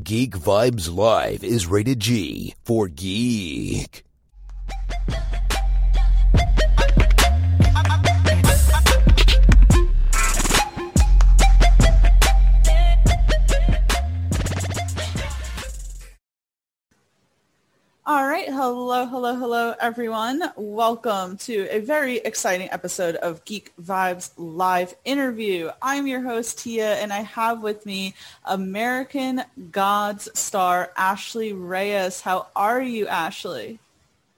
Geek Vibes Live is rated G for geek. Hello, hello, hello, everyone. Welcome to a very exciting episode of Geek Vibes Live Interview. I'm your host, Tia, and I have with me American Gods star Ashley Reyes. How are you, Ashley?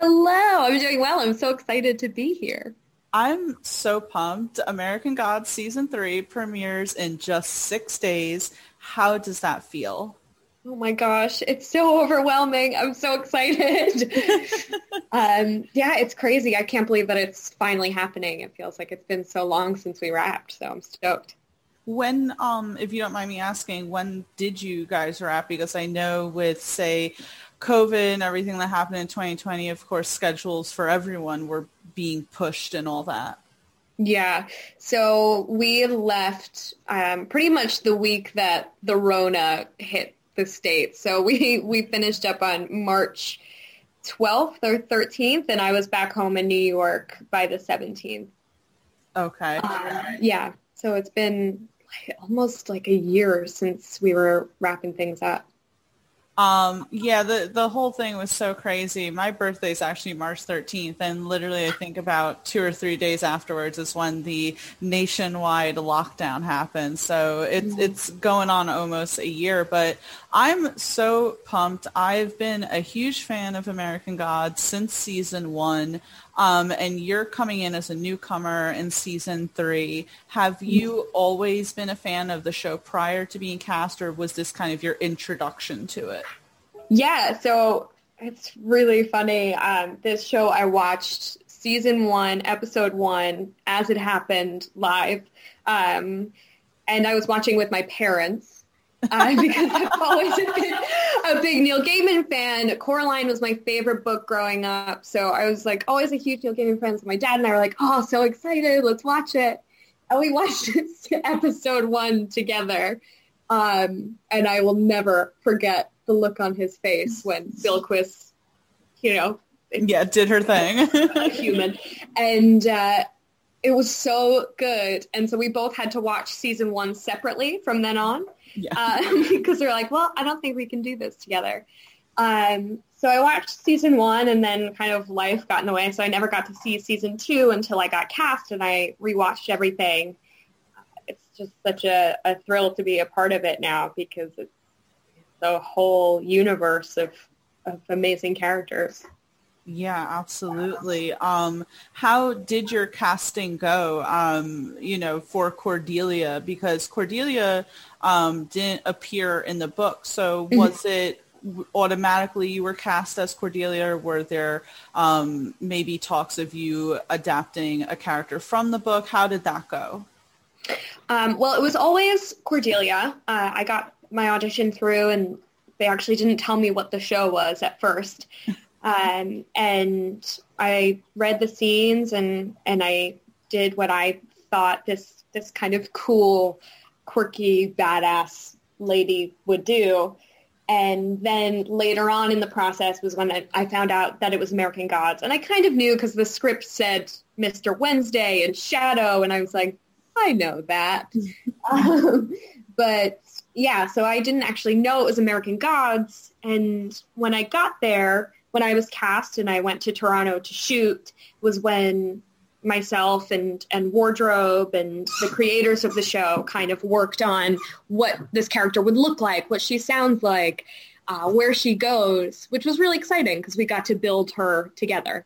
Hello. I'm doing well. I'm so excited to be here. I'm so pumped. American Gods Season 3 premieres in just six days. How does that feel? Oh my gosh, it's so overwhelming. I'm so excited. um, yeah, it's crazy. I can't believe that it's finally happening. It feels like it's been so long since we wrapped, so I'm stoked. When, um, if you don't mind me asking, when did you guys wrap? Because I know with, say, COVID and everything that happened in 2020, of course, schedules for everyone were being pushed and all that. Yeah. So we left um, pretty much the week that the Rona hit the States. So we, we finished up on March 12th or 13th, and I was back home in New York by the 17th. Okay. Um, yeah. So it's been like almost like a year since we were wrapping things up. Um, yeah, the, the whole thing was so crazy. My birthday is actually March 13th, and literally I think about two or three days afterwards is when the nationwide lockdown happened. So it's, mm-hmm. it's going on almost a year, but I'm so pumped. I've been a huge fan of American Gods since season one. Um, and you're coming in as a newcomer in season three. Have you always been a fan of the show prior to being cast, or was this kind of your introduction to it? Yeah, so it's really funny. Um, this show I watched season one, episode one, as it happened live. Um, and I was watching with my parents uh, because I've always been a big Neil Gaiman fan. Coraline was my favorite book growing up, so I was like always a huge Neil Gaiman fan. So my dad and I were like, "Oh, so excited! Let's watch it!" And we watched episode one together, um, and I will never forget the look on his face when Bilquis, you know, yeah, did her thing, human, and. Uh, it was so good. And so we both had to watch season one separately from then on. Yeah. Uh, because they're like, well, I don't think we can do this together. Um, so I watched season one and then kind of life got in the way. So I never got to see season two until I got cast and I rewatched everything. It's just such a, a thrill to be a part of it now because it's the whole universe of, of amazing characters. Yeah, absolutely. Um, how did your casting go, um, you know, for Cordelia? Because Cordelia um, didn't appear in the book. So mm-hmm. was it automatically you were cast as Cordelia? Or were there um, maybe talks of you adapting a character from the book? How did that go? Um, well, it was always Cordelia. Uh, I got my audition through and they actually didn't tell me what the show was at first. Um, and I read the scenes and, and I did what I thought this, this kind of cool, quirky, badass lady would do. And then later on in the process was when I, found out that it was American Gods. And I kind of knew because the script said Mr. Wednesday and Shadow. And I was like, I know that. um, but yeah, so I didn't actually know it was American Gods. And when I got there, when I was cast and I went to Toronto to shoot was when myself and, and wardrobe and the creators of the show kind of worked on what this character would look like, what she sounds like, uh, where she goes, which was really exciting because we got to build her together.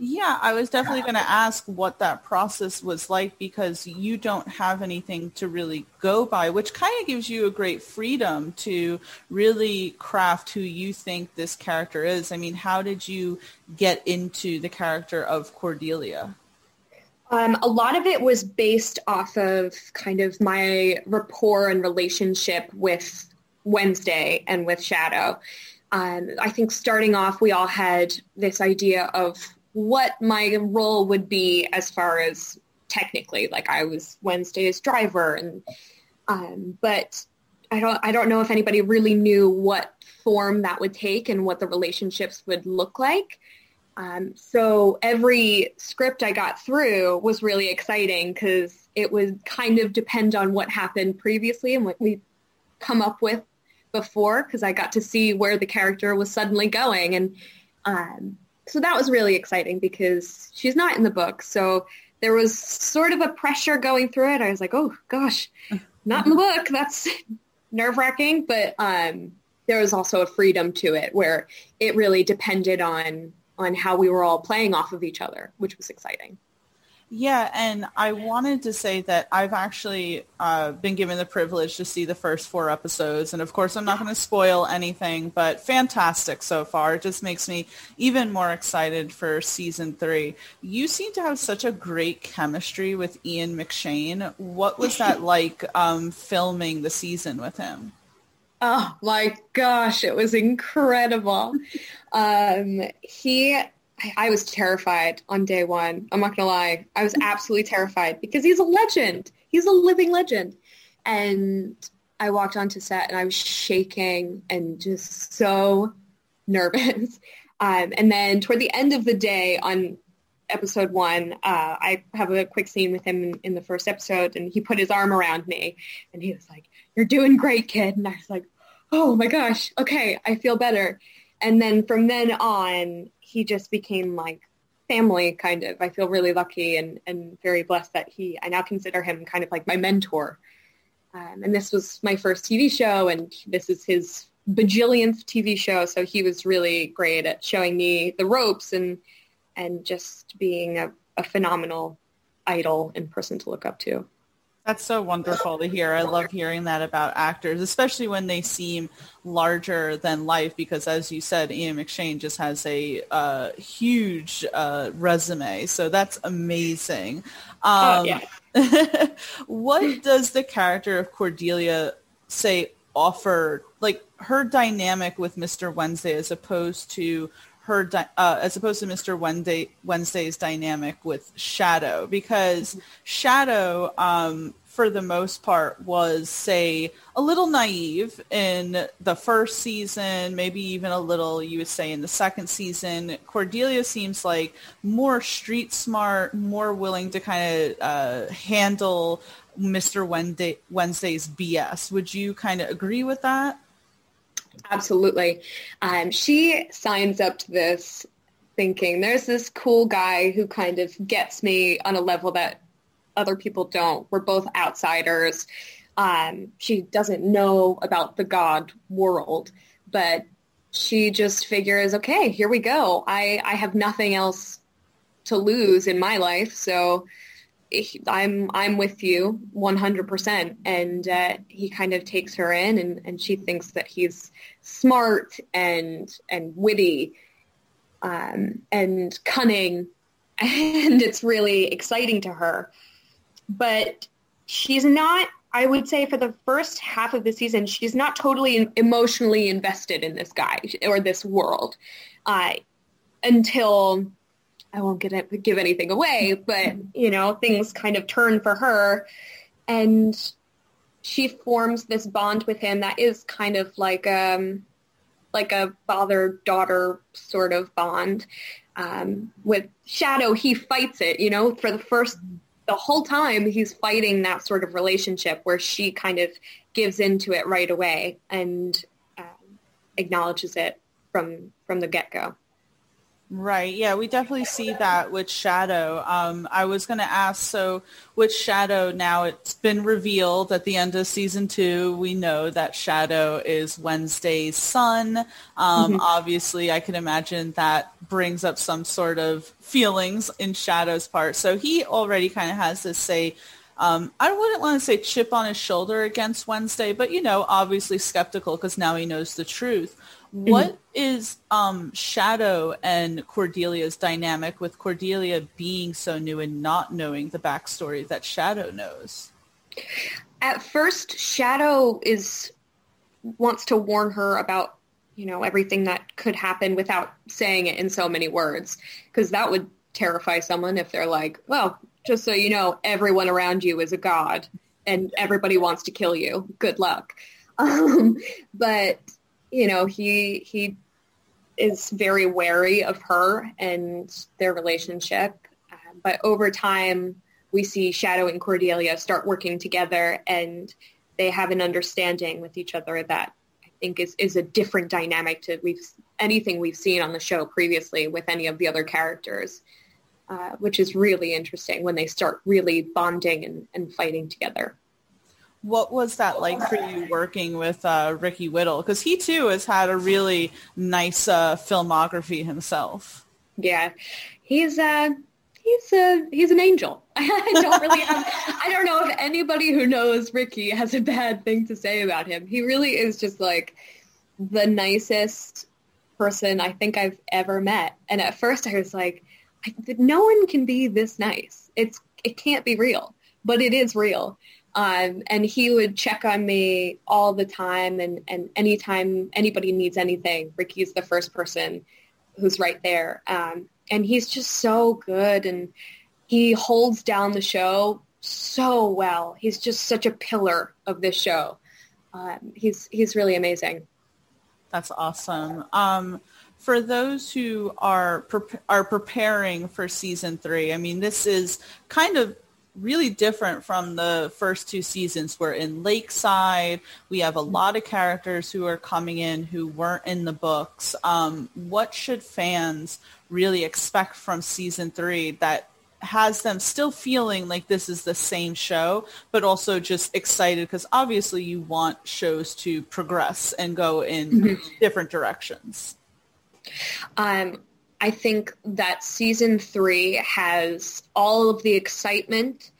Yeah, I was definitely going to ask what that process was like because you don't have anything to really go by, which kind of gives you a great freedom to really craft who you think this character is. I mean, how did you get into the character of Cordelia? Um, a lot of it was based off of kind of my rapport and relationship with Wednesday and with Shadow. Um, I think starting off, we all had this idea of what my role would be as far as technically, like I was Wednesday's driver, and um, but I don't I don't know if anybody really knew what form that would take and what the relationships would look like. Um, so every script I got through was really exciting because it would kind of depend on what happened previously and what we come up with before because I got to see where the character was suddenly going. And um, so that was really exciting because she's not in the book. So there was sort of a pressure going through it. I was like, oh gosh, not in the book. That's nerve wracking. But um, there was also a freedom to it where it really depended on on how we were all playing off of each other, which was exciting. Yeah, and I wanted to say that I've actually uh, been given the privilege to see the first four episodes, and of course I'm not going to spoil anything, but fantastic so far. It just makes me even more excited for season three. You seem to have such a great chemistry with Ian McShane. What was that like um, filming the season with him? Oh my gosh, it was incredible. Um, he, I, I was terrified on day one. I'm not gonna lie. I was absolutely terrified because he's a legend. He's a living legend. And I walked onto set and I was shaking and just so nervous. Um, and then toward the end of the day on episode one, uh, I have a quick scene with him in, in, the first episode, and he put his arm around me, and he was like, "You're doing great, kid." And I was like, "Oh my gosh, okay, I feel better." And then from then on, he just became like family, kind of. I feel really lucky and and very blessed that he. I now consider him kind of like my mentor. Um, and this was my first TV show, and this is his bajillionth TV show. So he was really great at showing me the ropes and and just being a, a phenomenal idol and person to look up to. That's so wonderful to hear. I love hearing that about actors, especially when they seem larger than life. Because, as you said, Ian McShane just has a uh, huge uh, resume, so that's amazing. Um, oh, yeah. what does the character of Cordelia say offer, like her dynamic with Mr. Wednesday, as opposed to her di- uh, as opposed to Mr. Wednesday Wednesday's dynamic with Shadow because Shadow um, for the most part was say a little naive in the first season maybe even a little you would say in the second season Cordelia seems like more street smart more willing to kind of uh, handle Mr. Wednesday Wednesday's BS would you kind of agree with that Absolutely. Um, she signs up to this thinking there's this cool guy who kind of gets me on a level that other people don't. We're both outsiders. Um, she doesn't know about the God world, but she just figures, okay, here we go. I, I have nothing else to lose in my life, so I'm I'm with you 100%. And uh, he kind of takes her in, and, and she thinks that he's smart and and witty um, and cunning, and it's really exciting to her. But she's not. I would say for the first half of the season, she's not totally emotionally invested in this guy or this world uh, until I won't get it, give anything away, but you know, things kind of turn for her and she forms this bond with him that is kind of like um like a father daughter sort of bond. Um, with Shadow, he fights it, you know, for the first the whole time he's fighting that sort of relationship where she kind of gives into it right away and um, acknowledges it from from the get go. Right. Yeah, we definitely see that with Shadow. Um, I was going to ask, so with Shadow now, it's been revealed at the end of season two, we know that Shadow is Wednesday's son. Um, mm-hmm. Obviously, I can imagine that brings up some sort of feelings in Shadow's part. So he already kind of has this say, um, I wouldn't want to say chip on his shoulder against Wednesday, but you know, obviously skeptical because now he knows the truth. Mm-hmm. What is um, Shadow and Cordelia's dynamic with Cordelia being so new and not knowing the backstory that Shadow knows? At first, Shadow is wants to warn her about you know everything that could happen without saying it in so many words because that would terrify someone if they're like, well, just so you know, everyone around you is a god and everybody wants to kill you. Good luck. Um, but you know, he he is very wary of her and their relationship. Uh, but over time, we see Shadow and Cordelia start working together, and they have an understanding with each other that I think is is a different dynamic to we've anything we've seen on the show previously with any of the other characters. Uh, which is really interesting when they start really bonding and, and fighting together. What was that like for you working with uh, Ricky Whittle? Because he too has had a really nice uh, filmography himself. Yeah, he's uh, he's a he's an angel. I don't really have. I don't know if anybody who knows Ricky has a bad thing to say about him. He really is just like the nicest person I think I've ever met. And at first I was like, no one can be this nice. It's it can't be real, but it is real. Um, and he would check on me all the time, and and anytime anybody needs anything, Ricky's the first person who's right there. Um, and he's just so good, and he holds down the show so well. He's just such a pillar of this show. Um, he's he's really amazing. That's awesome. Um, for those who are pre- are preparing for season three, I mean, this is kind of really different from the first two seasons. We're in Lakeside. We have a lot of characters who are coming in who weren't in the books. Um, what should fans really expect from season three that has them still feeling like this is the same show, but also just excited because obviously you want shows to progress and go in mm-hmm. different directions. Um, I think that season three has all of the excitement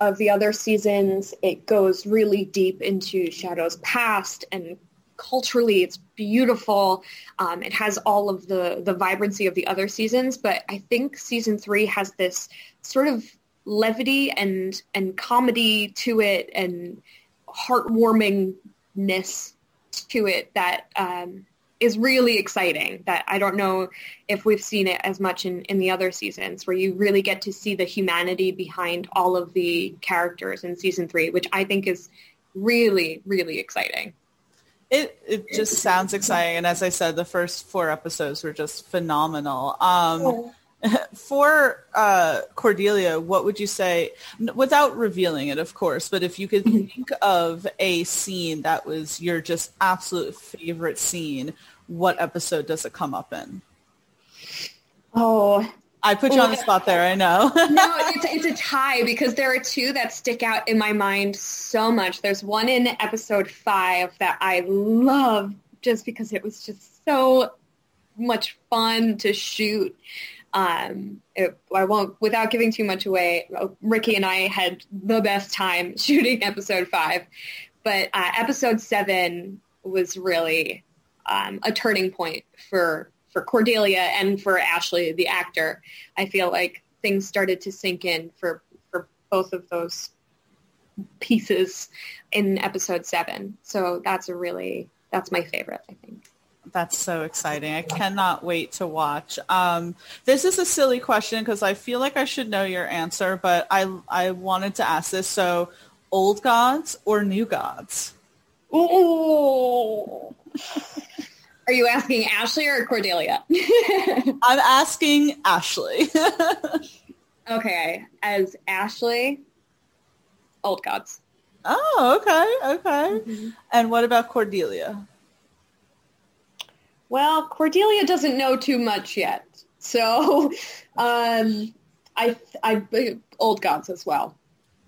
of the other seasons. It goes really deep into Shadow's past and culturally it's beautiful. Um, it has all of the, the vibrancy of the other seasons, but I think season three has this sort of levity and, and comedy to it and heartwarmingness to it that um, is really exciting that I don't know if we've seen it as much in, in the other seasons where you really get to see the humanity behind all of the characters in season three, which I think is really, really exciting. It it just sounds exciting, and as I said, the first four episodes were just phenomenal. Um, for uh, Cordelia, what would you say, without revealing it, of course, but if you could mm-hmm. think of a scene that was your just absolute favorite scene, what episode does it come up in? Oh, I put you on the spot there. I know. no, it's, it's a tie because there are two that stick out in my mind so much. There's one in episode five that I love just because it was just so much fun to shoot. Um, it, I won't, without giving too much away, Ricky and I had the best time shooting episode five. But uh, episode seven was really um, a turning point for for Cordelia and for Ashley, the actor. I feel like things started to sink in for for both of those pieces in episode seven. So that's a really that's my favorite, I think. That's so exciting. I cannot wait to watch. Um, this is a silly question because I feel like I should know your answer, but I, I wanted to ask this. So old gods or new gods? Ooh. Are you asking Ashley or Cordelia? I'm asking Ashley. okay. As Ashley, old gods. Oh, okay. Okay. Mm-hmm. And what about Cordelia? Well, Cordelia doesn't know too much yet. So, um, I, I, old gods as well.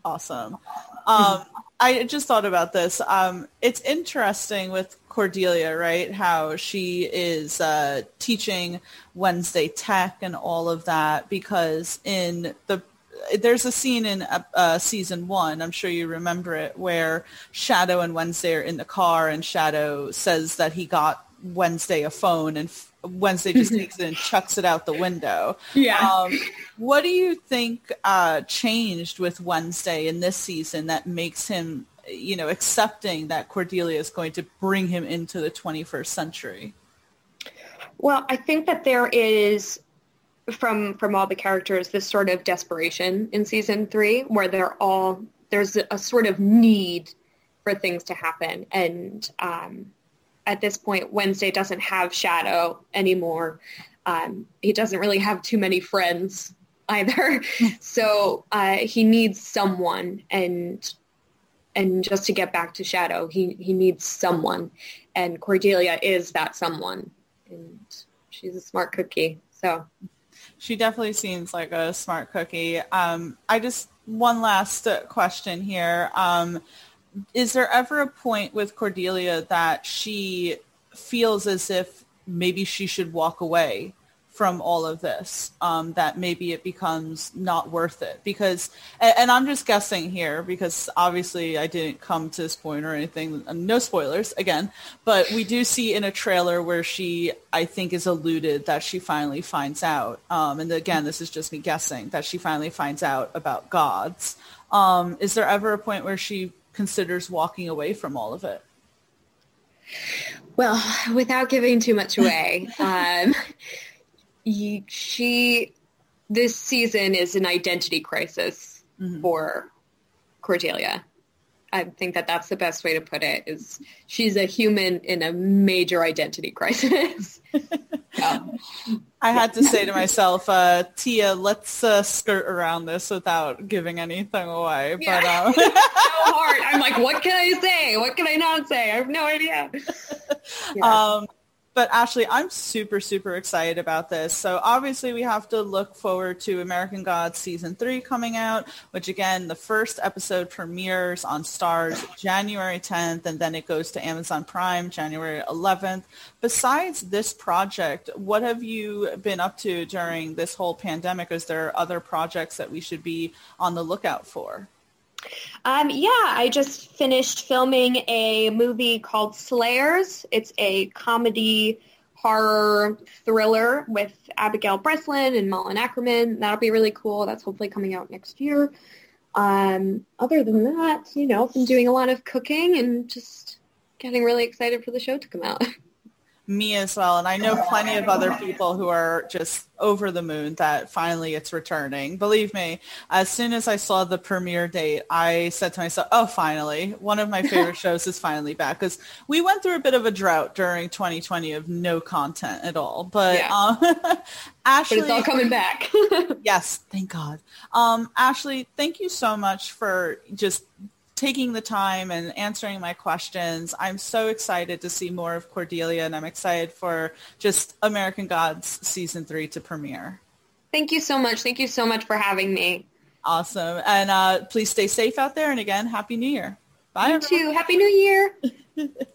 Awesome. Um, I just thought about this. Um, it's interesting with Cordelia, right? How she is uh, teaching Wednesday Tech and all of that because in the there's a scene in uh, uh, season one, I'm sure you remember it, where Shadow and Wednesday are in the car and Shadow says that he got Wednesday a phone and Wednesday just takes it and chucks it out the window. Yeah. Um, what do you think uh, changed with Wednesday in this season that makes him, you know, accepting that Cordelia is going to bring him into the 21st century? Well, I think that there is from from all the characters this sort of desperation in season three where they're all there's a, a sort of need for things to happen. And um, at this point, Wednesday doesn't have Shadow anymore. Um, he doesn't really have too many friends either. so uh, he needs someone and and just to get back to Shadow, he, he needs someone. And Cordelia is that someone. And she's a smart cookie. So she definitely seems like a smart cookie. Um, I just one last question here. Um, is there ever a point with Cordelia that she feels as if maybe she should walk away from all of this um, that maybe it becomes not worth it? Because and, and, i'm just guessing here because obviously i didn't come to this point or anything no spoilers again but we do see in a trailer where she i think is alluded that she finally finds out um, and again this is just me guessing that she finally finds out about gods. Um, is there ever a point where she considers walking away from all of it well without giving too much away um, she this season is an identity crisis mm-hmm. for Cordelia. I think that that's the best way to put it. Is she's a human in a major identity crisis. I had to say to myself, uh, Tia, let's uh, skirt around this without giving anything away. Yeah. But um... so hard. I'm like, what can I say? What can I not say? I have no idea. Yeah. Um, but Ashley, I'm super, super excited about this. So obviously we have to look forward to American Gods season three coming out, which again, the first episode premieres on Starz January 10th, and then it goes to Amazon Prime January 11th. Besides this project, what have you been up to during this whole pandemic? Is there other projects that we should be on the lookout for? Um, yeah, I just finished filming a movie called Slayers. It's a comedy horror thriller with Abigail Breslin and Malin Akerman. That'll be really cool. That's hopefully coming out next year. Um, other than that, you know, I've been doing a lot of cooking and just getting really excited for the show to come out. me as well. And I know plenty of other people who are just over the moon that finally it's returning. Believe me, as soon as I saw the premiere date, I said to myself, oh, finally, one of my favorite shows is finally back. Because we went through a bit of a drought during 2020 of no content at all. But yeah. um, Ashley. But it's all coming back. yes, thank God. Um, Ashley, thank you so much for just taking the time and answering my questions. I'm so excited to see more of Cordelia and I'm excited for just American Gods season three to premiere. Thank you so much. Thank you so much for having me. Awesome. And uh, please stay safe out there. And again, Happy New Year. Bye. You everyone. too. Happy New Year.